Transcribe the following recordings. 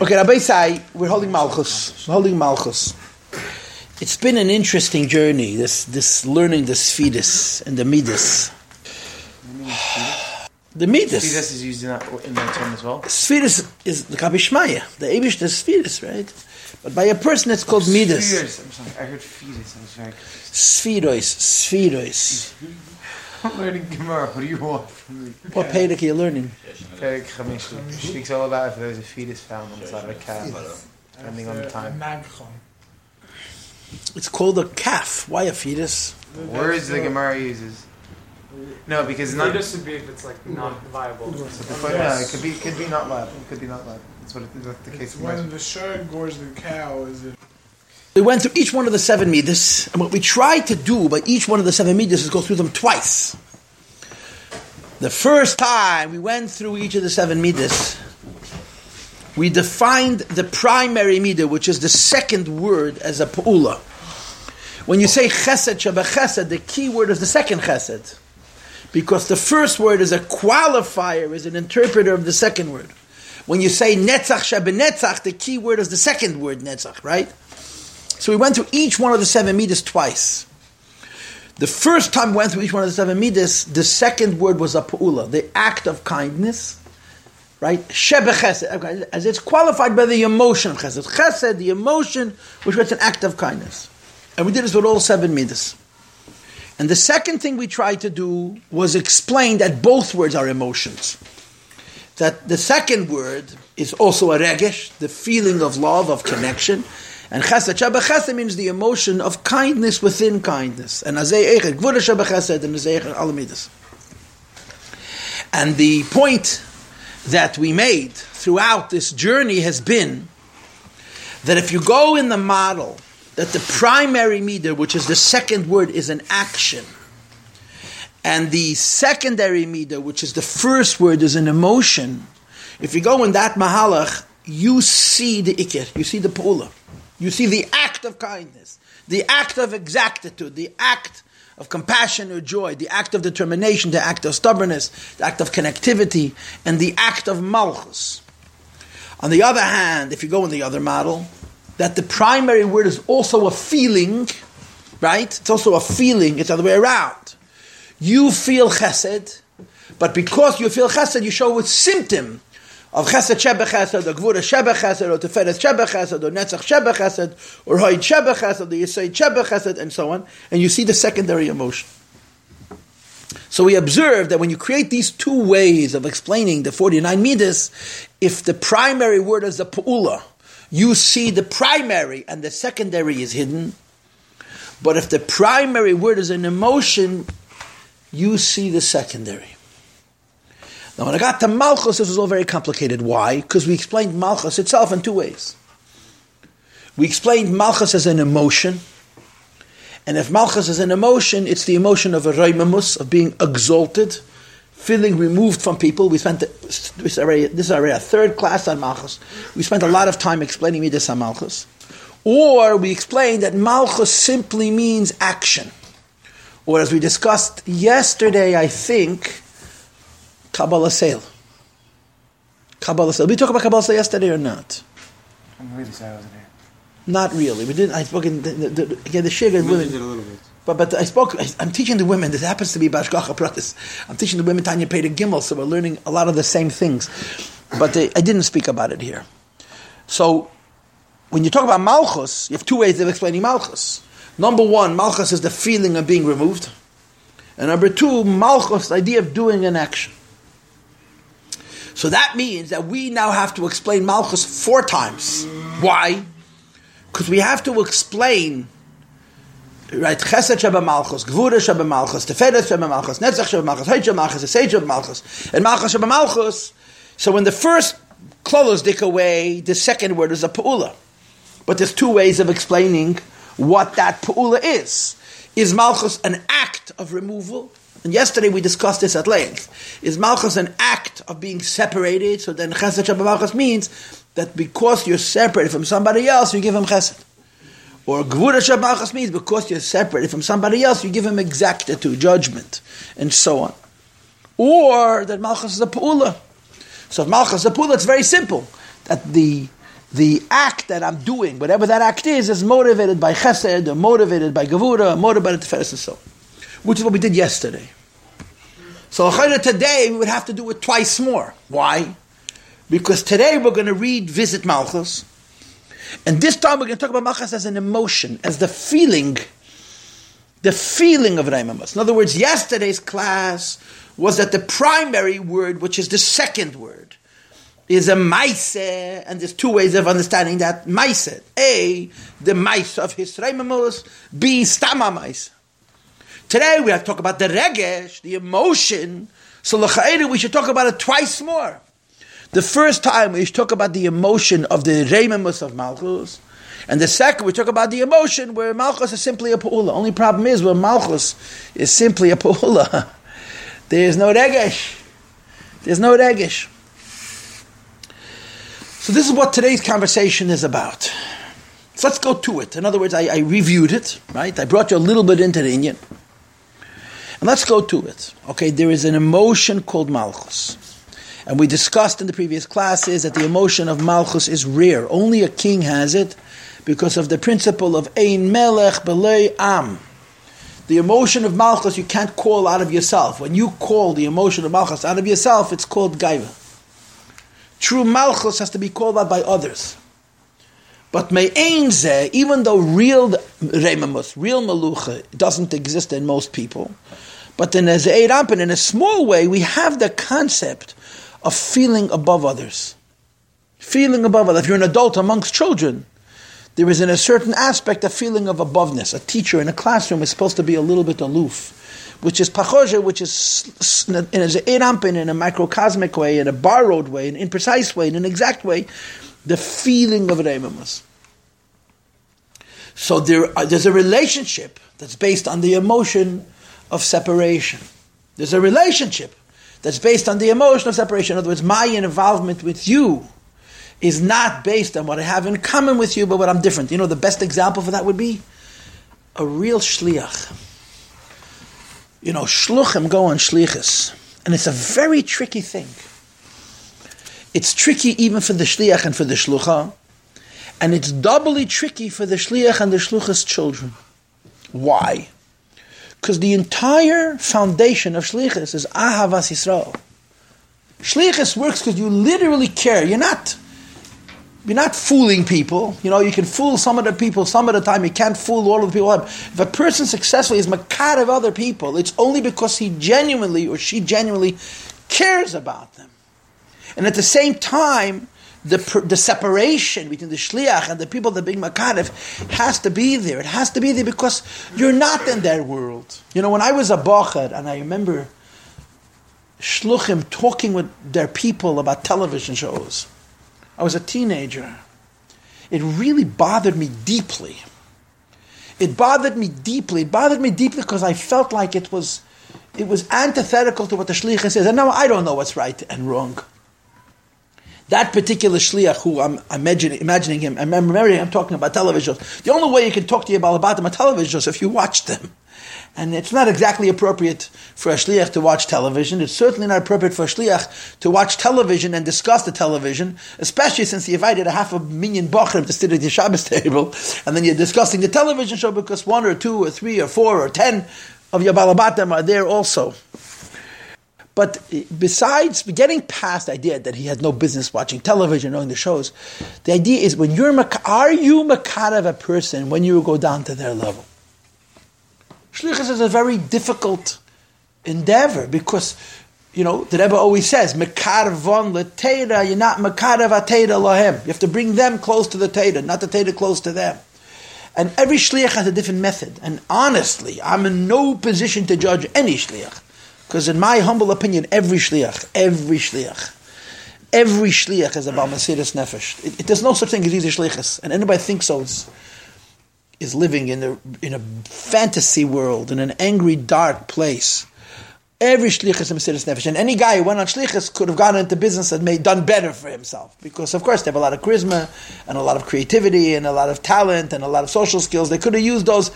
Okay, Rabbi Sai, we're holding Malchus. We're holding Malchus. It's been an interesting journey, this, this learning the Sfidis and the Midas. The Midas. Sfidus is used in that, in that term as well. Sfidis is the Kabishmaya, the Abish, the Sfidis, right? But by a person it's called Midas. I'm sorry, I heard fetus. I was very Spherois. I'm learning Gemara. What do you want from me? What Perek are you learning? Perek Chamish speaks all about if there's a fetus found on the side of a calf, depending on the time. It's called a calf. Why a fetus? Words the Gemara uses. No, because it's not. Fetus would be if it's like not viable. So the point, no, it could be, could be not live. It could be not live. That's what it, that's the case. It's when the shirt gores the cow. Is it? We went through each one of the seven midas, and what we tried to do by each one of the seven midas is go through them twice. The first time we went through each of the seven midas, we defined the primary midah, which is the second word, as a pa'ula. When you say chesed chesed, the key word is the second chesed. Because the first word is a qualifier, is an interpreter of the second word. When you say netzach sheba netzach, the key word is the second word netzach, right? So we went through each one of the seven midas twice. The first time we went through each one of the seven midas, the second word was a pa'ula, the act of kindness, right? Shebe chesed, as it's qualified by the emotion of chesed. Chesed, the emotion, which was an act of kindness. And we did this with all seven midas. And the second thing we tried to do was explain that both words are emotions. That the second word is also a regesh, the feeling of love, of connection. And chesed, chesed means the emotion of kindness within kindness. And azay echet, gvura sheba chesed, and azay alamidas. And the point that we made throughout this journey has been that if you go in the model that the primary meter, which is the second word, is an action, and the secondary meter, which is the first word, is an emotion, if you go in that mahalach, you see the ikir, you see the pula, you see the act of kindness, the act of exactitude, the act of compassion or joy, the act of determination, the act of stubbornness, the act of connectivity, and the act of malchus. On the other hand, if you go in the other model, that the primary word is also a feeling, right? It's also a feeling, it's the other way around. You feel chesed, but because you feel chesed, you show a symptom of chesed shebe chesed, or gvura shebe chesed, or teferet shebe chesed, or netzach shebe chesed, or hoid shebe chesed, or yisayid shebe chesed, and so on, and you see the secondary emotion. So we observe that when you create these two ways of explaining the 49 midas, if the primary word is a pu'ula, you see the primary and the secondary is hidden. But if the primary word is an emotion, you see the secondary. Now, when I got to Malchus, this was all very complicated. Why? Because we explained Malchus itself in two ways. We explained Malchus as an emotion, and if Malchus is an emotion, it's the emotion of a reimamus, of being exalted, feeling removed from people. We spent this is already, this is already a third class on Malchus. We spent a lot of time explaining Midas on Malchus. Or we explained that Malchus simply means action. Or as we discussed yesterday, I think, Kabbalah Sale. Kabbalah Sale. We talked about Kabbalah Sale yesterday or not? I'm really sorry I wasn't here. Not really. We didn't. I spoke in the, the, the, again, the Shiga We women. did a little bit. But but I spoke. I, I'm teaching the women. This happens to be Hashgacha Pratis. I'm teaching the women Tanya Peda Gimel, so we're learning a lot of the same things. But they, I didn't speak about it here. So when you talk about Malchus, you have two ways of explaining Malchus. Number one, Malchus is the feeling of being removed, and number two, Malchus, the idea of doing an action. So that means that we now have to explain Malchus four times. Why? Because we have to explain right? Chesed sheba malchus, gvura sheba malchus, teferet sheba malchus, netzach sheba malchus, heit sheba malchus, esed sheba malchus, and malchus sheba malchus. So when the first klolos dick away, the second word is a pa'ula. But there's two ways of explaining what that pa'ula is. Is malchus an act of removal? And yesterday we discussed this at length. Is malchus an act of being separated? So then chesed sheba malchus means that because you're separated from somebody else, you give him chesed. Or Gvura Shabachas means because you're separated from somebody else, you give him exactitude, judgment, and so on. Or that Malchus is a Pa'ula. So if Malchus is a Pa'ula, it's very simple. That the the act that I'm doing, whatever that act is, is motivated by chesed, or motivated by gevura, motivated by tiferes and so, which is what we did yesterday. So today we would have to do it twice more. Why? Because today we're going to read Visit Malchus, and this time we're going to talk about Malchus as an emotion, as the feeling, the feeling of Reimamas. In other words, yesterday's class was that the primary word, which is the second word, is a maise, and there's two ways of understanding that maise. A, the maise of his Reimamas, B, stama maise. Today we have to talk about the regesh, the emotion. So we should talk about it twice more. The first time we should talk about the emotion of the Reimamus of Malchus, and the second we talk about the emotion where Malchus is simply a Pa'ula. Only problem is where Malchus is simply a Pa'ula. There is no Regesh. There's no Regesh. So this is what today's conversation is about. So let's go to it. In other words, I, I reviewed it, right? I brought you a little bit into the inyan. And let's go to it. Okay, there is an emotion called Malchus. And we discussed in the previous classes that the emotion of Malchus is rare. Only a king has it because of the principle of Ein Melech Belei Am. The emotion of Malchus you can't call out of yourself. When you call the emotion of Malchus out of yourself, it's called Gaiva. True Malchus has to be called out by others. But Me'einze, even though real Remamus, real Malucha, doesn't exist in most people, but in a Ampin, in a small way, we have the concept of feeling above others. Feeling above others. If you're an adult amongst children, there is in a certain aspect a feeling of aboveness. A teacher in a classroom is supposed to be a little bit aloof, which is pachoja, which is in a Ze'er in a microcosmic way, in a borrowed way, in an imprecise way, in an exact way, the feeling of Reimamus. So there, uh, there's a relationship that's based on the emotion of separation. There's a relationship that's based on the emotion of separation. In other words, my involvement with you is not based on what I have in common with you, but what I'm different. You know, the best example for that would be a real shliach. You know, shluchim go on shlichus, and it's a very tricky thing. It's tricky even for the shliach and for the shlucha, and it's doubly tricky for the shliach and the shlucha's children. Why? Because the entire foundation of Shlichus is Ahavas Yisrael. Shlichus works because you literally care. You're not, you're not fooling people. You know, you can fool some of the people some of the time. You can't fool all of the people. If a person successfully is makar of other people, it's only because he genuinely or she genuinely cares about them. And at the same time, the, the separation between the shliach and the people that being makarev has to be there. It has to be there because you're not in their world. You know, when I was a bocher and I remember shluchim talking with their people about television shows, I was a teenager. It really bothered me deeply. It bothered me deeply. It bothered me deeply because I felt like it was, it was antithetical to what the shliach says. And now I don't know what's right and wrong. That particular shliach, who I'm imagining, imagining him, I'm remembering I'm talking about television shows. The only way you can talk to your about about them television shows if you watch them. And it's not exactly appropriate for a shliach to watch television. It's certainly not appropriate for a shliach to watch television and discuss the television, especially since you invited a half a million bachrim to sit at your Shabbos table, and then you're discussing the television show because one or two or three or four or ten of your balabatim are there also. But besides getting past the idea that he had no business watching television, knowing the shows, the idea is when you're are you makar of a person when you go down to their level? Shlichus is a very difficult endeavor because you know the Rebbe always says makar von leteira. You're not makar ateda lahem. You have to bring them close to the teda, not the teda close to them. And every shliach has a different method. And honestly, I'm in no position to judge any shliach. Because in my humble opinion, every shliach, every shliach, every shliach is about Mesiris Nefesh. It, it, there's no such thing as either shlichus. And anybody thinks so is, is living in a, in a fantasy world, in an angry, dark place. Every shlichus is Mesiris Nefesh. And any guy who went on shlichus could have gone into business and made, done better for himself. Because, of course, they have a lot of charisma and a lot of creativity and a lot of talent and a lot of social skills. They could have used those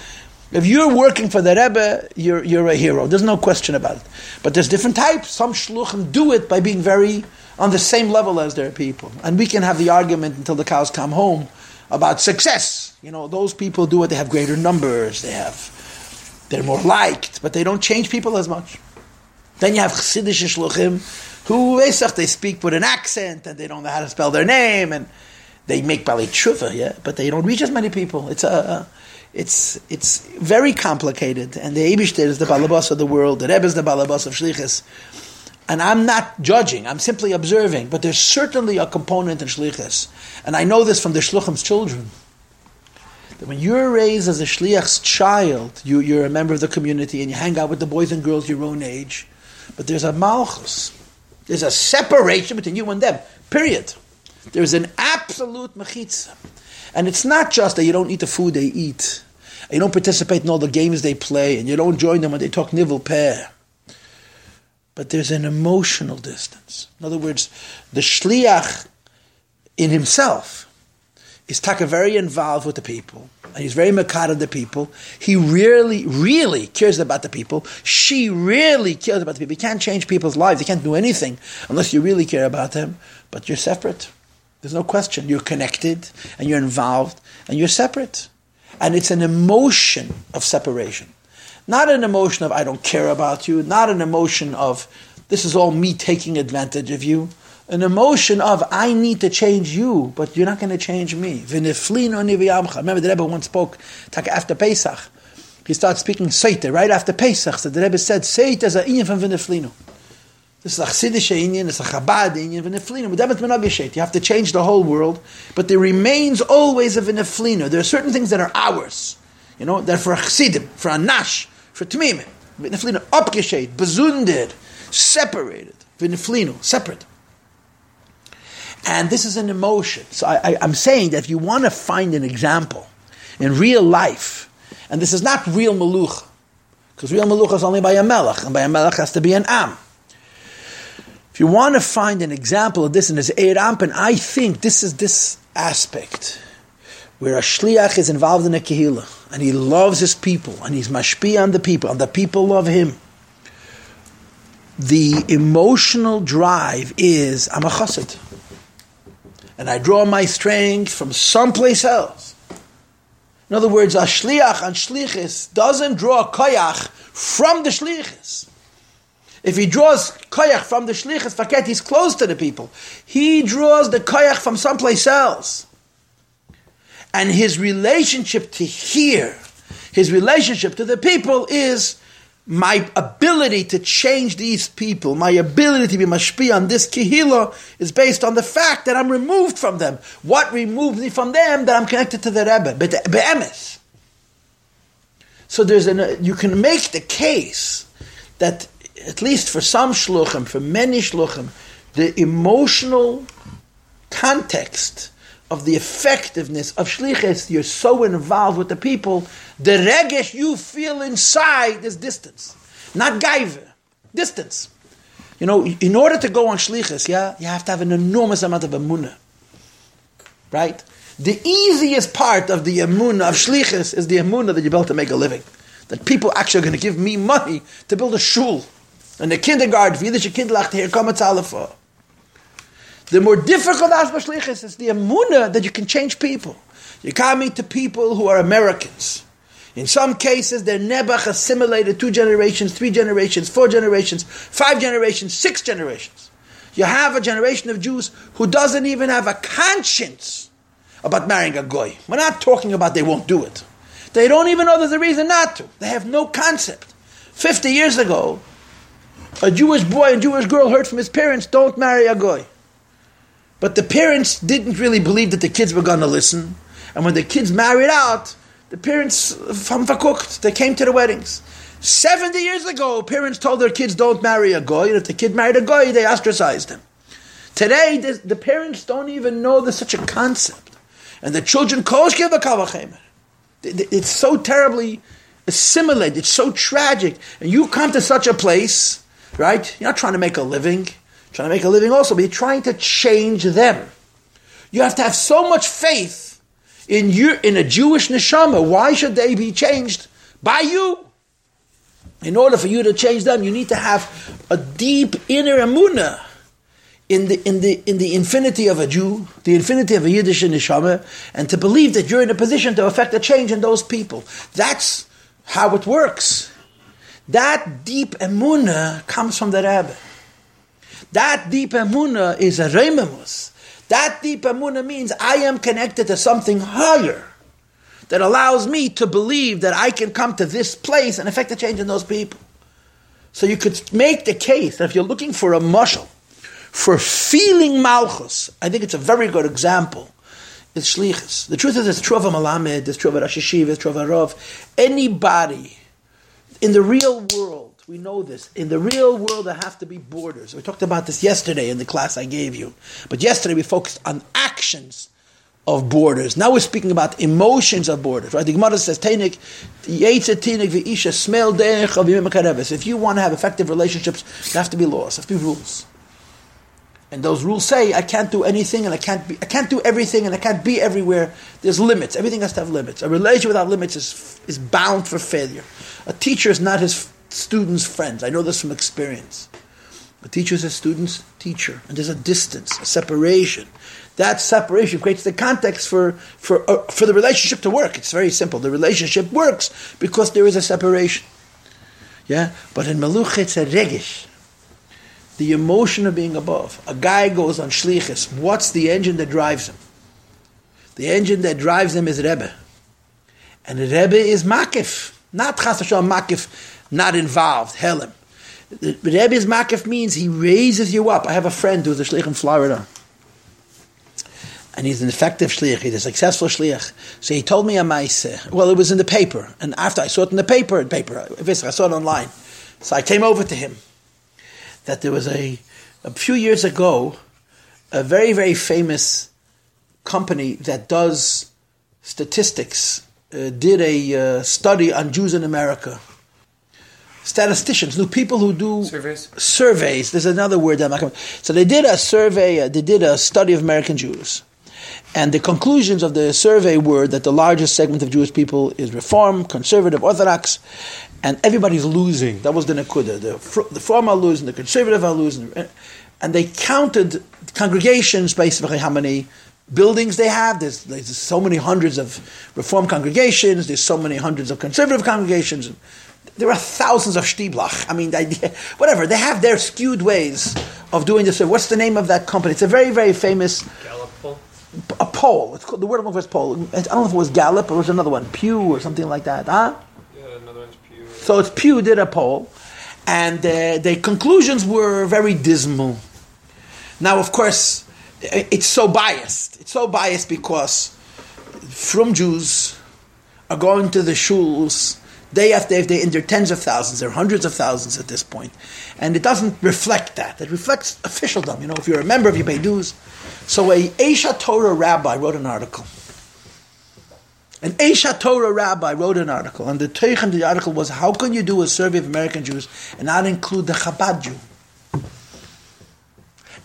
if you're working for the Rebbe, you're, you're a hero. There's no question about it. But there's different types. Some shluchim do it by being very on the same level as their people. And we can have the argument until the cows come home about success. You know, those people do it, they have greater numbers, they have they're more liked, but they don't change people as much. Then you have Chassidish Shluchim, who they speak with an accent and they don't know how to spell their name and they make Bali Tshuva, yeah, but they don't reach as many people. It's a, it's it's very complicated, and the Eibushter is the balabas of the world. The Rebbe is the balabas of Shlichus. And I'm not judging, I'm simply observing, but there's certainly a component in Shlichus. And I know this from the Shluchim's children. That when you're raised as a Shliach's child, you, you're a member of the community and you hang out with the boys and girls your own age. But there's a malchus. There's a separation between you and them. Period. There's an absolute mechitza. And it's not just that you don't eat the food they eat, you don't participate in all the games they play, and you don't join them when they talk nivul peh. But there's an emotional distance. In other words, the shliach in himself is taka very involved with the people, and he's very makar of the people. He really, really cares about the people. She really cares about the people. You can't change people's lives. You can't do anything unless you really care about them. But you're separate. There's no question. You're connected and you're involved and you're separate. And it's an emotion of separation. Not an emotion of I don't care about you, not an emotion of this is all me taking advantage of you. An emotion of I need to change you, but you're not going to change me. Remember the Rebbe once spoke after Pesach. He starts speaking Seite right after Pesach. So the Rebbe said Seite is a inyan from. This is a Chassidish Inyan, it's a Chabad Inyan, v'neflinu. You have to change the whole world, but there remains always a v'neflinu. There are certain things that are ours, you know, that for a Chassidim, for a Nash, for Tmimim. V'neflinu, abgeshet, bezundet, separated. V'neflinu, separate. And this is an emotion. So I, am saying that if you want to find an example in real life, and this is not real maluch, because real maluch is only by a melech, and by a melech has to be an am. If you want to find an example of this in his Eir I think this is this aspect where a shliach is involved in a kehillah and he loves his people and he's mashpi on the people and the people love him. The emotional drive is I'm a chassid and I draw my strength from someplace else. In other words, a shliach and shlichis doesn't draw koyach from the shlichis. If he draws koyach from the shlichus faket, he's close to the people. He draws the koyach from someplace else. And his relationship to here, his relationship to the people is my ability to change these people, my ability to be mashpi on this kihila is based on the fact that I'm removed from them. What removed me from them? That I'm connected to the Rebbe, but be'emes. So there's an, uh, you can make the case that at least for some shluchim, for many shluchim, the emotional context of the effectiveness of shlichus, you're so involved with the people, the regesh you feel inside is distance, not gaiva, distance. You know, in order to go on shlichus, yeah, you have to have an enormous amount of emunah, right? The easiest part of the emunah of shlichus is the emunah that you're able to make a living. That people actually are going to give me money to build a shul in the kindergarten, Yiddish Kindlach, here come a The more difficult aspect is the amuna that you can change people. You can't meet people who are Americans. In some cases, they're Nebuch assimilated two generations, three generations, four generations, five generations, six generations. You have a generation of Jews who doesn't even have a conscience about marrying a goy. We're not talking about they won't do it. They don't even know there's a reason not to. They have no concept. Fifty years ago, a Jewish boy and Jewish girl heard from his parents, don't marry a goy. But the parents didn't really believe that the kids were going to listen. And when the kids married out, the parents Vakukht, they came to the weddings. 70 years ago, parents told their kids don't marry a goy, and if the kid married a goy, they ostracized him. Today, the parents don't even know there's such a concept. And the children, it's so terribly assimilated, it's so tragic. And you come to such a place Right? You're not trying to make a living. You're trying to make a living also, but you're trying to change them. You have to have so much faith in you in a Jewish neshama. Why should they be changed by you? In order for you to change them, you need to have a deep inner emuna in the, in, the, in the infinity of a Jew, the infinity of a Yiddish neshama, and to believe that you're in a position to affect a change in those people. That's how it works. That deep emuna comes from the Rebbe. That deep emuna is a rememus. That deep emuna means I am connected to something higher that allows me to believe that I can come to this place and affect a change in those people. So you could make the case that if you're looking for a mushal, for feeling malchus, I think it's a very good example. It's shlichus. The truth is, it's true of a malamed, it's true of a Rosh it's true of a Rav. Anybody in the real world, we know this, in the real world there have to be borders. We talked about this yesterday in the class I gave you. But yesterday we focused on actions of borders. Now we're speaking about emotions of borders. Right? The Gemara says, "Teinik tinik v'isha smell If you want to have effective relationships, there have to be laws, there have to be rules. And those rules say I can't do anything and I can't be, I can't do everything and I can't be everywhere. There's limits. Everything has to have limits. A relation without limits is, is bound for failure. A teacher is not his student's friend. I know this from experience. A teacher is a student's teacher, and there's a distance, a separation. That separation creates the context for, for, uh, for the relationship to work. It's very simple. The relationship works because there is a separation. Yeah? But in Meluch, it's a regish the emotion of being above. A guy goes on shlichus. What's the engine that drives him? The engine that drives him is Rebbe. And Rebbe is makif. Not chas makif, not involved, helim. The Rebbe's makif means he raises you up. I have a friend who's a shlich in Florida. And he's an effective shliach. He's a successful shliach. So he told me a maise. Well, it was in the paper. And after I saw it in the paper, paper, I saw it online. So I came over to him that there was a, a few years ago, a very, very famous company that does statistics uh, did a uh, study on Jews in America. Statisticians, new people who do surveys. Surveys. There's another word that I'm not coming. So they did a survey. Uh, they did a study of American Jews, and the conclusions of the survey were that the largest segment of Jewish people is Reform, Conservative, Orthodox, and everybody's losing. That was the Nakuda. The, the Reform are losing, the Conservative are losing. And they counted congregations basically how many buildings they have. There's, there's so many hundreds of Reform congregations, there's so many hundreds of Conservative congregations. There are thousands of Stieblach. I mean, they, whatever. They have their skewed ways of doing this. What's the name of that company? It's a very, very famous. Gallup poll? A poll. It's called, the word of was poll. I don't know if it was Gallup or it was another one, Pew or something like that. Huh? Yeah, another one's Pew. So it's Pew did a poll, and uh, the conclusions were very dismal. Now, of course, it's so biased. It's so biased because from Jews are going to the shuls day after day in their tens of thousands, there are hundreds of thousands at this point, and it doesn't reflect that. It reflects officialdom. You know, if you're a member of you pay dues. So a Aish HaTorah rabbi wrote an article an Aish HaTorah rabbi wrote an article, and the Teich of the article was, how can you do a survey of American Jews and not include the Chabad Jew?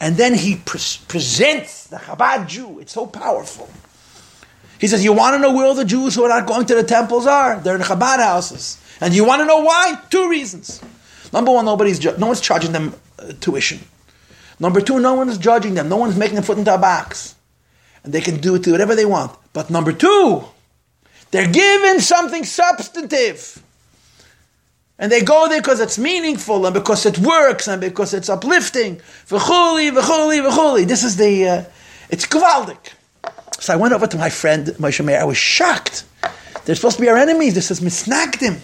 And then he pre- presents the Chabad Jew. It's so powerful. He says, you want to know where all the Jews who are not going to the temples are? They're in Chabad houses. And you want to know why? Two reasons. Number one, nobody's ju- no one's charging them uh, tuition. Number two, no one is judging them. No one's making them put into a box. And they can do it to whatever they want. But number two, they're given something substantive. And they go there because it's meaningful and because it works and because it's uplifting. V'chuli, v'chuli, v'chuli. This is the, uh, it's gewaldig. So I went over to my friend Moshe Meir. I was shocked. They're supposed to be our enemies. This is misnagdim.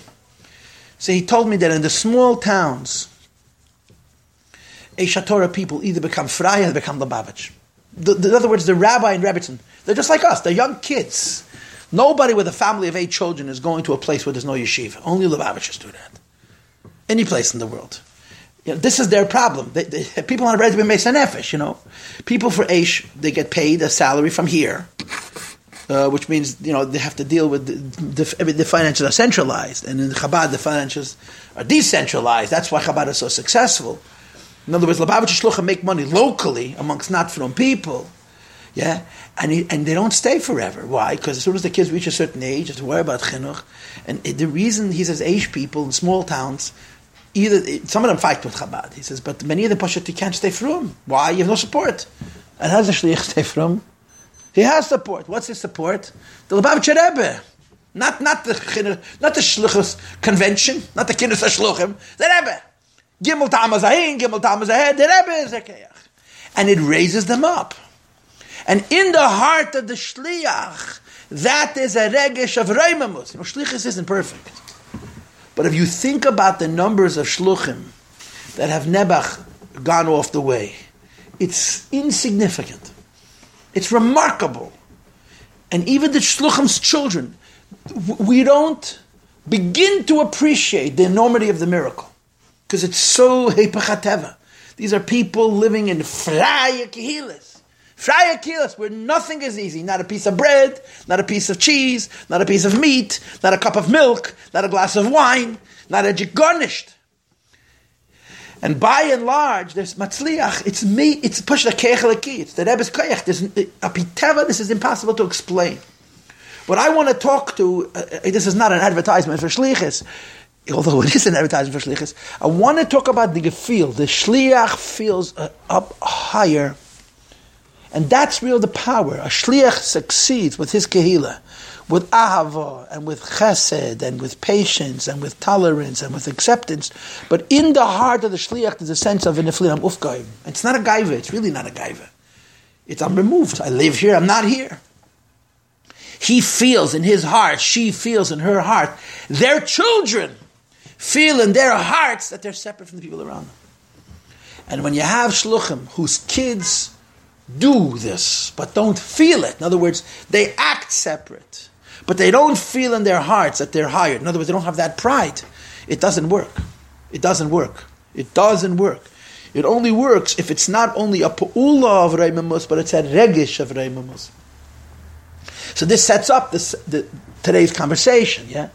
So he told me that in the small towns, Aish HaTorah people either become Fraya or become Lubavitch. in other words, the rabbi in Rebbitzin, they're just like us. They're young kids. Nobody with a family of eight children is going to a place where there's no yeshiva. Only Lubavitchers do that. Any place in the world. You know, this is their problem. They, they, people on a red Mesa Nefesh, you know. People for Aish, they get paid a salary from here, uh, which means, you know, they have to deal with the, the, the financials are centralized. And in Chabad, the financials are decentralized. That's why Chabad is so successful. In other words, Lubavitch Shluchim make money locally amongst not from people. Yeah, and he, and they don't stay forever. Why? Because as soon as the kids reach a certain age, it's worry about chinuch. And the reason he says age people in small towns, either some of them fight with Chabad. He says, but many of the Pashut can't stay from. Why? You have no support. And how does the Shliach stay from? He has support. What's his support? The Lubavitcher Rebbe. Not, not the not the Shluchus convention, not the Kinus HaShluchim, the Rebbe. Gimel Tammuz Ahin, Gimel Tammuz Ahed, the Rebbe is a Keach. And it raises them up. And in the heart of the Shliach, that is a regesh of Reimamus. You know, Shlichus isn't perfect. But if you think about the numbers of Shluchim that have Nebuch gone off the way, it's insignificant. It's remarkable. And even the Shluchim's children, we don't begin to appreciate the enormity of the miracle because it's so hepachateva. These are people living in freie kehilas. Freie kehilas, where nothing is easy. Not a piece of bread, not a piece of cheese, not a piece of meat, not a cup of milk, not a glass of wine, not a garnished. And by and large, there's matzliach. It's me. It's push the kechelaki. It's the Rebbe's koyach. There's a. This is impossible to explain. What I want to talk to. Uh, uh, this is not an advertisement for shlichus, although it is an advertisement for shlichus. I want to talk about the gefil. The shliach feels uh, up higher, and that's real the power. A shliach succeeds with his kehila with ahava and with chesed and with patience and with tolerance and with acceptance. But in the heart of the shliach, there's a sense of an ifliam ufgaim. It's not a gaiva. It's really not a gaiva. It's I'm removed. I live here. I'm not here. He feels in his heart. She feels in her heart. Their children feel in their hearts that they're separate from the people around them. And when you have shluchim whose kids do this but don't feel it, in other words, they act separate but they don't feel in their hearts that they're hired. In other words, they don't have that pride. It doesn't work. It doesn't work. It doesn't work. It only works if it's not only a pu'ula of reimamus, but it's a regish of reimamus. So this sets up this, the, today's conversation, yeah?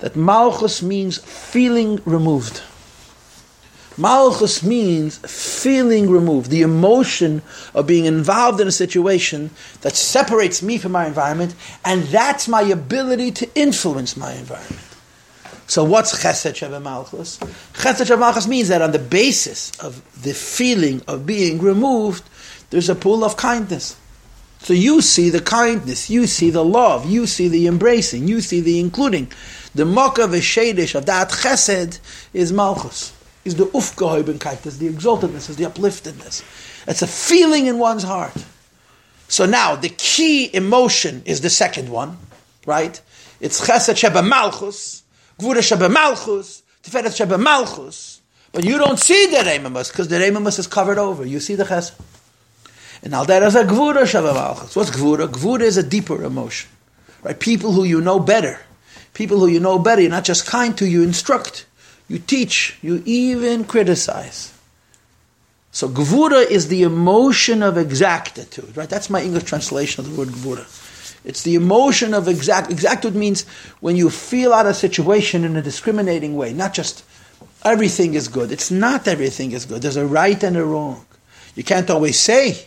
That malchus means feeling removed. Malchus means feeling removed, the emotion of being involved in a situation that separates me from my environment, and that's my ability to influence my environment. So what's Chesed Sheba Malchus? Chesed Sheba Malchus means that on the basis of the feeling of being removed, there's a pool of kindness. So you see the kindness, you see the love, you see the embracing, you see the including. The Mokav Shadish of that Chesed is Malchus is the ufgehobenkeit, is the exaltedness, is the upliftedness. It's a feeling in one's heart. So now the key emotion is the second one, right? It's chesed sheba malchus, gvura sheba malchus, tiferet sheba malchus. But you don't see the reimamus because the reimamus is covered over. You see the chesed. And now there is a gvura sheba malchus. What's gvura? Gvura is a deeper emotion, right? People who you know better, people who you know better. You're not just kind to, you instruct. You teach, you even criticize. So gvura is the emotion of exactitude, right? That's my English translation of the word gvura. It's the emotion of exact. Exactitude means when you feel out a situation in a discriminating way, not just everything is good. It's not everything is good. There's a right and a wrong. You can't always say.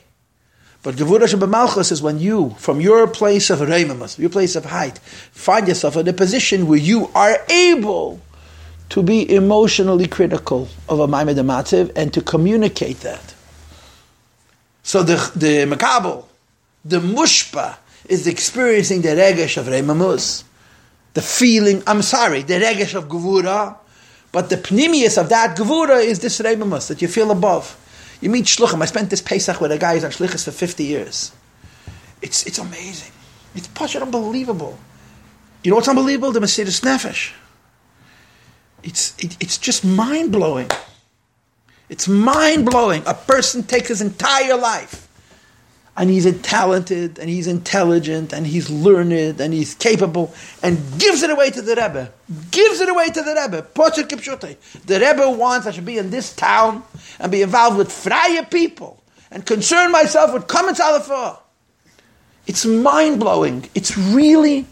But Gevura Shabbamalchus is when you, from your place of reimamas, your place of height, find yourself in a position where you are able to be emotionally critical of a Maimed Matziv and to communicate that. So the, the Makabel, the Mushpa, is experiencing the Regesh of Reimamus, the feeling, I'm sorry, the Regesh of Gevura, but the Pnimius of that Gevura is this Reimamus that you feel above. You meet Shluchim. I spent this Pesach with a guy who's on Shlichus for 50 years. It's, it's amazing. It's unbelievable. You know what's unbelievable? The Mesiris Nefesh it's, it, it's just mind blowing. It's mind blowing. A person takes his entire life and he's talented and he's intelligent and he's learned and he's capable and gives it away to the Rebbe. Gives it away to the Rebbe. The Rebbe wants I should be in this town and be involved with freie people and concern myself with comments alafah. It's mind blowing. It's really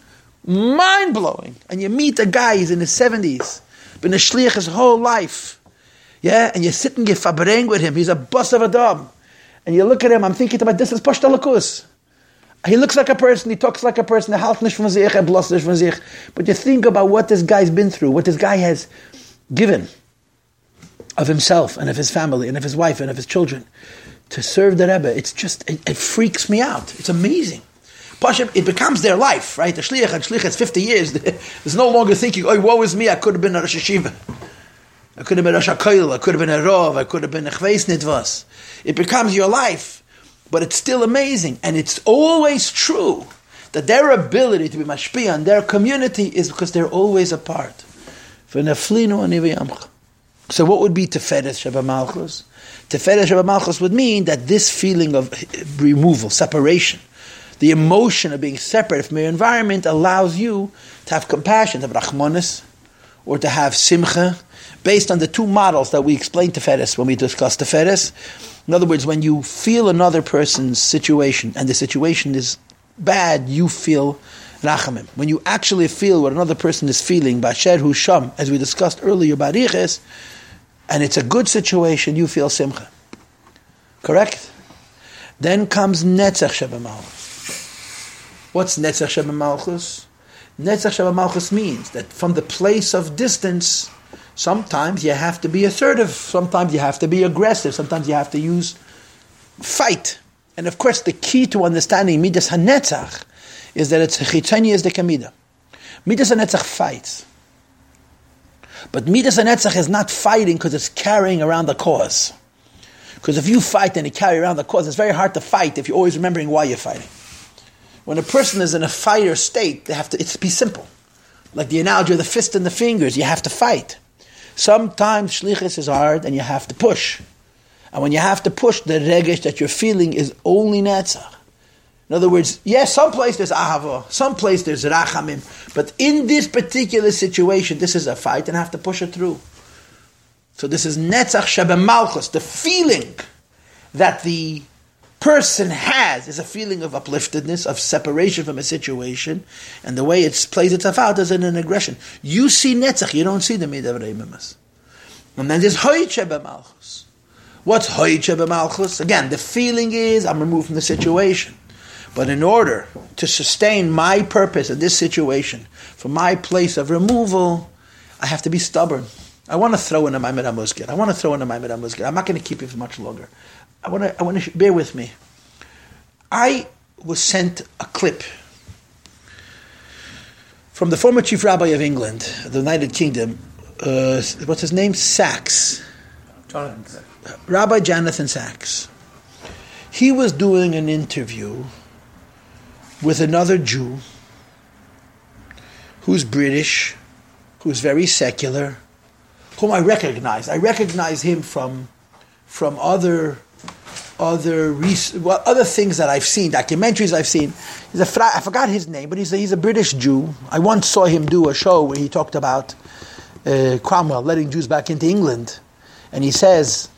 mind blowing. And you meet a guy, he's in his 70s been a shliach his whole life. Yeah, and you're sitting, you're fabreng with him. He's a boss of a dom. And you look at him, I'm thinking about this is Pashtalakus. He looks like a person, he talks like a person, er halt nicht von sich, er bloß sich. But you think about what this guy's been through, what this guy has given. of himself and of his family and of his wife and of his children to serve the Rebbe. It's just, it, it freaks me out. It's amazing. It becomes their life, right? The shliach and shliach is 50 years. There's no longer thinking, oh, woe is me, I could have been a Rosh Hashiva. I could have been a Rosh HaKoil, I could have been a Rov, I could have been a Chveis Nitvas. It becomes your life, but it's still amazing. And it's always true that their ability to be mashpia on their community is because they're always apart. So what would be Teferes Sheba Malchus? Teferes Sheba Malchus would mean that this feeling of removal, separation, the emotion of being separate from your environment allows you to have compassion, to have rachmanis, or to have simcha, based on the two models that we explained Teferes when we discussed Teferes. In other words, when you feel another person's situation and the situation is bad, you feel rachamim. When you actually feel what another person is feeling, basher husham, as we discussed earlier, bariches, and it's a good situation, you feel simcha. Correct? Then comes netzach shebemalchus. What's netzach shebemalchus? Netzach shebemalchus means that from the place of distance, sometimes you have to be assertive, sometimes you have to be aggressive, sometimes you have to use fight. And of course, the key to understanding Midas HaNetzach is that it's Chitzani is the Kamida. Midas HaNetzach fights. But Midas HaNetzach is not fighting because it's carrying around the cause. Because if you fight and you carry around the cause, it's very hard to fight if you're always remembering why you're fighting. When a person is in a fighter state, they have to, it's be simple. Like the analogy of the fist and the fingers, you have to fight. Sometimes shlichus is hard and you have to push. And when you have to push, the regesh that you're feeling is only netzach. In other words, yes, someplace there's ahava, someplace there's rachamim, but in this particular situation, this is a fight, and I have to push it through. So this is netzach shebemalchus, the feeling that the person has is a feeling of upliftedness, of separation from a situation, and the way it plays itself out is in an aggression. You see netzach, you don't see the midah And then there's hoyt shebemalchus. What's Hoiche b'malchus? Again, the feeling is I'm removed from the situation. But in order to sustain my purpose in this situation, from my place of removal, I have to be stubborn. I want to throw in a Maimed HaMuzgid. I want to throw in a Maimed HaMuzgid. I'm not going to keep it for much longer. I want to, I want to, bear with me. I was sent a clip from the former chief rabbi of England, the United Kingdom. Uh, what's his name? Sacks. Jonathan. Sacks. Rabbi Jonathan Sacks. He was doing an interview with another Jew who's British, who's very secular, whom I recognize. I recognize him from from other other well, other things that I've seen, documentaries I've seen. He's a I forgot his name, but he's a, he's a British Jew. I once saw him do a show where he talked about uh, Cromwell letting Jews back into England, and he says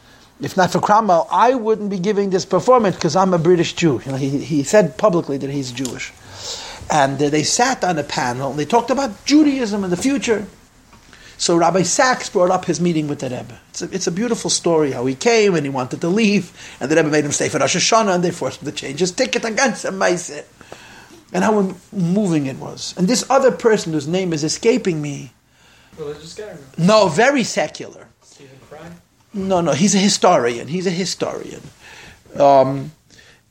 if not for Cromwell, I wouldn't be giving this performance because I'm a British Jew. You know, he, he said publicly that he's Jewish. And uh, they sat on a panel and they talked about Judaism in the future. So Rabbi Sacks brought up his meeting with the Rebbe. It's a, it's a beautiful story how he came and he wanted to leave, and the Rebbe made him stay for Rosh Hashanah, and they forced him to change his ticket against him. And how moving it was. And this other person whose name is escaping me. Religious guy? No, very secular. Stephen Fry? No, no, he's a historian. He's a historian. Um,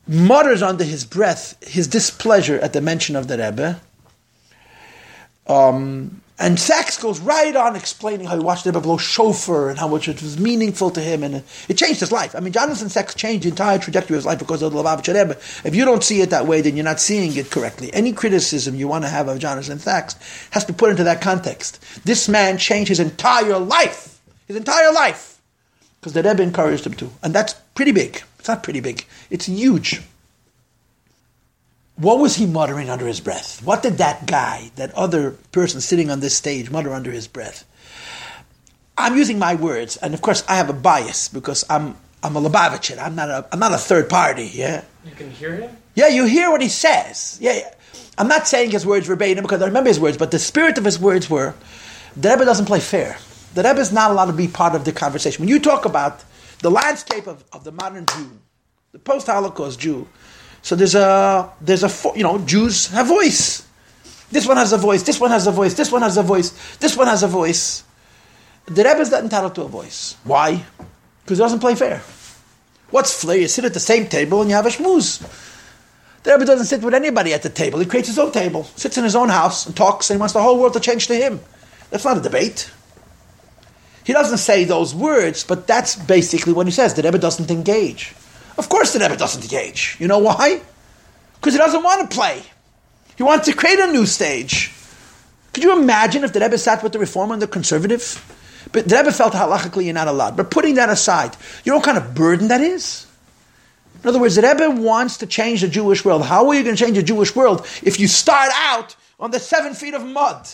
mutters under his breath his displeasure at the mention of the Rebbe. Um, and Sacks goes right on explaining how he watched Rebbe blow shofar and how much it was meaningful to him, and it changed his life. I mean, Jonathan Sacks changed the entire trajectory of his life because of the Lubavitcher Rebbe. If you don't see it that way, then you're not seeing it correctly. Any criticism you want to have of Jonathan Sacks has to put into that context. This man changed his entire life, his entire life because the Rebbe encouraged him to. And that's pretty big. It's not pretty big, it's huge. What was he muttering under his breath? What did that guy, that other person sitting on this stage, mutter under his breath? I'm using my words, and of course I have a bias because I'm I'm a Lubavitcher. I'm not a I'm not a third party. Yeah. You can hear him. Yeah, you hear what he says. Yeah, yeah. I'm not saying his words verbatim because I remember his words, but the spirit of his words were, the Rebbe doesn't play fair the Rebbe is not allowed to be part of the conversation. When you talk about the landscape of, of the modern Jew, the post-Holocaust Jew, so there's a there's a you know Jews have voice. This one has a voice. This one has a voice. This one has a voice. This one has a voice. the Rebbe is not entitled to a voice. Why? Because he doesn't play fair. What's flair? You sit at the same table and you have a schmooze. The Rebbe doesn't sit with anybody at the table. He creates his own table, sits in his own house and talks, and he wants the whole world to change to him. That's not a debate. He doesn't say those words, but that's basically what he says. The Rebbe doesn't engage. Of course, the Rebbe doesn't engage. You know why? Because he doesn't want to play. He wants to create a new stage. Could you imagine if the Rebbe sat with the reformer and the conservative? But the Rebbe felt halachically you're not allowed. But putting that aside, you know what kind of burden that is? In other words, the Rebbe wants to change the Jewish world. How are you going to change the Jewish world if you start out on the seven feet of mud?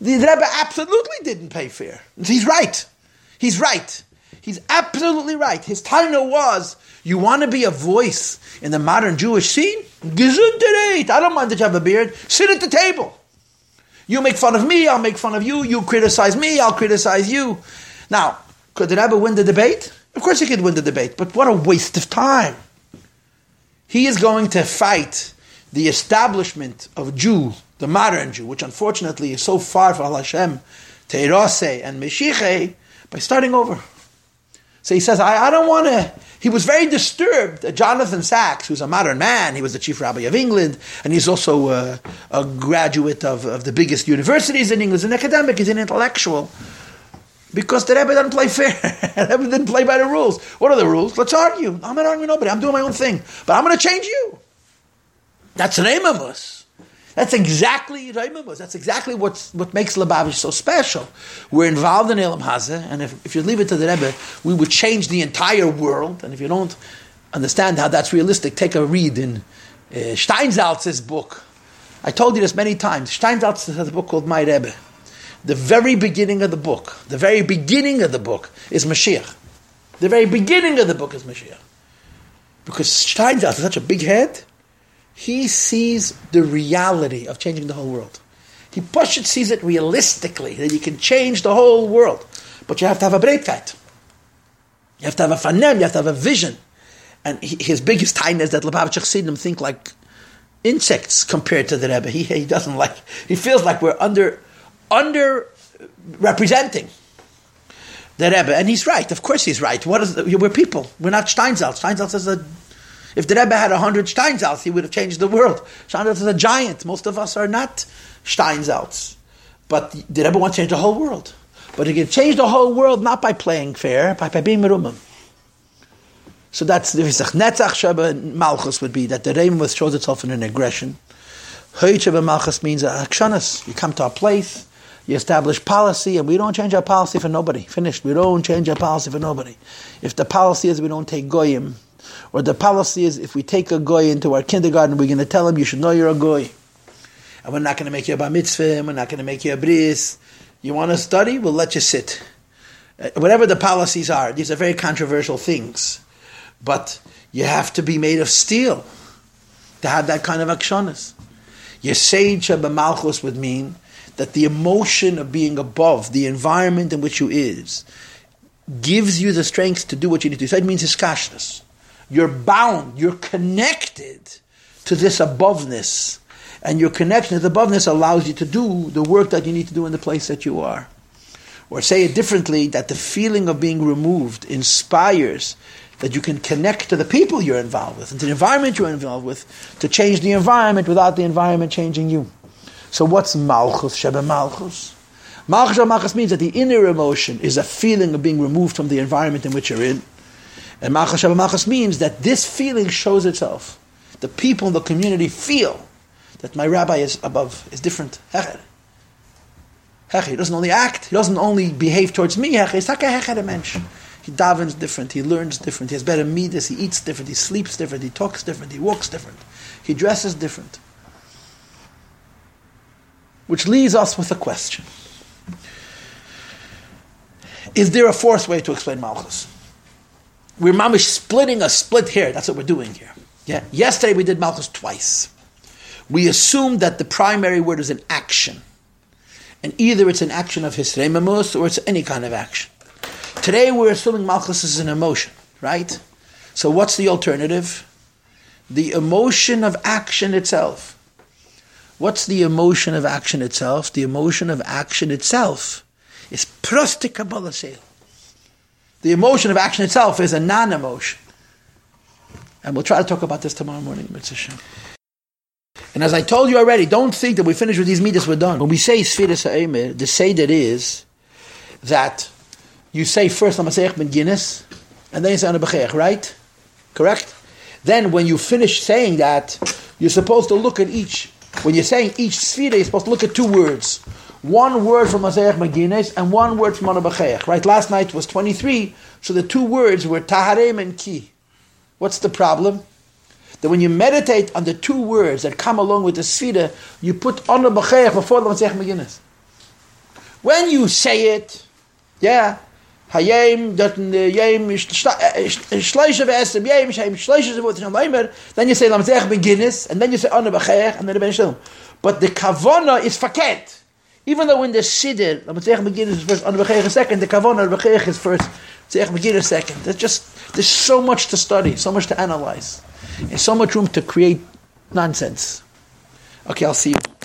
The Rebbe absolutely didn't pay fair. He's right. He's right. He's absolutely right. His title was, you want to be a voice in the modern Jewish scene? I don't mind that you have a beard. Sit at the table. You make fun of me, I'll make fun of you. You criticize me, I'll criticize you. Now, could the Rebbe win the debate? Of course he could win the debate, but what a waste of time. He is going to fight the establishment of Jew, the modern Jew, which unfortunately is so far from Hashem, Teirase and Meshiche, by starting over. So he says, I, I don't want to. He was very disturbed uh, Jonathan Sacks, who's a modern man, he was the chief rabbi of England, and he's also a, a graduate of, of the biggest universities in England, he's an academic, he's an intellectual. Because the Rebbe doesn't play fair. the Rebbe didn't play by the rules. What are the rules? Let's argue. I'm not arguing nobody. I'm doing my own thing. But I'm going to change you. That's Reimamus. That's exactly. That's exactly what's, what makes Lubavitch so special. We're involved in Olam Hazeh, and if, if you leave it to the Rebbe, we would change the entire world. And if you don't understand how that's realistic, take a read in uh, Steinsaltz's book. I told you this many times. Steinsaltz has a book called My Rebbe. The very beginning of the book, the very beginning of the book is Mashiach. The very beginning of the book is Mashiach. Because Steinsaltz is such a big head, he sees the reality of changing the whole world. He Pashut sees it realistically, that you can change the whole world. But you have to have a breitkeit. You have to have a fanem, you have to have a vision. And he, his biggest time is that Lubavitch Chassidim think like insects compared to the Rebbe. He, he doesn't like, he feels like we're under, under representing the Rebbe. And he's right, of course he's right. What is the, we're people, we're not Steinsaltz. Steinsaltz is a if the Rebbe had a hundred Steinsaltz, he would have changed the world. Steinsaltz is a giant. Most of us are not Steinsaltz. But the Rebbe wants to change the whole world. But he can change the whole world not by playing fair, but by being merumim. So that's the Netzach Sheba Malchus would be that the Rebbe shows itself in an aggression. Hod Sheba Malchus means akshanas. You come to our place, you establish policy, and we don't change our policy for nobody. Finished. We don't change our policy for nobody. If the policy is we don't take goyim, or the policy is if we take a goy into our kindergarten, we're going to tell him you should know you're a goy. And we're not going to make you a bar mitzvah, we're not going to make you a bris. You want to study? We'll let you sit. Uh, whatever the policies are, these are very controversial things. But you have to be made of steel to have that kind of akshanas. Yesod Malchus would mean that the emotion of being above the environment in which you is gives you the strength to do what you need to do. So it means hiskashrus. You're bound, you're connected to this aboveness. And your connection to the aboveness allows you to do the work that you need to do in the place that you are. Or say it differently, that the feeling of being removed inspires that you can connect to the people you're involved with and to the environment you're involved with to change the environment without the environment changing you. So what's Malchus, Sheba Malchus? Malchus Malchus means that the inner emotion is a feeling of being removed from the environment in which you're in. And Malchus Sheba means that this feeling shows itself. The people in the community feel that my rabbi is above, is different. Hecher. Hecher. He doesn't only act, he doesn't only behave towards me, Hecher. He's like a Hecher mensch. He davens different, he learns different, he has better midas, he eats different, he sleeps different, he talks different, he walks different, he dresses different. Which leaves us with a question. Is there a fourth way to explain Malchus? We're mamish splitting a split here. That's what we're doing here. Yeah. Yesterday we did Malchus twice. We assumed that the primary word is an action. And either it's an action of hisremamus or it's any kind of action. Today we're assuming Malchus is an emotion, right? So what's the alternative? The emotion of action itself. What's the emotion of action itself? The emotion of action itself is prostik Kabbalah. The emotion of action itself is a non-emotion. And we'll try to talk about this tomorrow morning, Mitzvah And as I told you already, don't think that we finished with these midas, we're done. When we say Sfiras Ha'omer, the say that is that you say first Lamasech Ben Guinness, and then you say Anabachech, right? Correct? Then when you finish saying that, you're supposed to look at each. When you're saying each Sfira, you're supposed to look at two words. One word from Masech Magines and one word from Anabachech. Right? Last night was 23, so the two words were Taharem and Ki. What's the problem? That when you meditate on the two words that come along with the Sfira, you put Honor before the Masech Meginis. When you say it, yeah, Hayem, then you say Lamzech Beginnis, and then you say Honor B'cheich, and then the Ben Shalom. But the Kavona is faket. Even though in the Siddur, Lamzech Beginnis is first, Honor B'cheich is second, the Kavona B'cheich is first, Tzech Beginnis second. There's just, there's so much to study, so much to analyze. and so much room to create nonsense. Okay, I'll see you.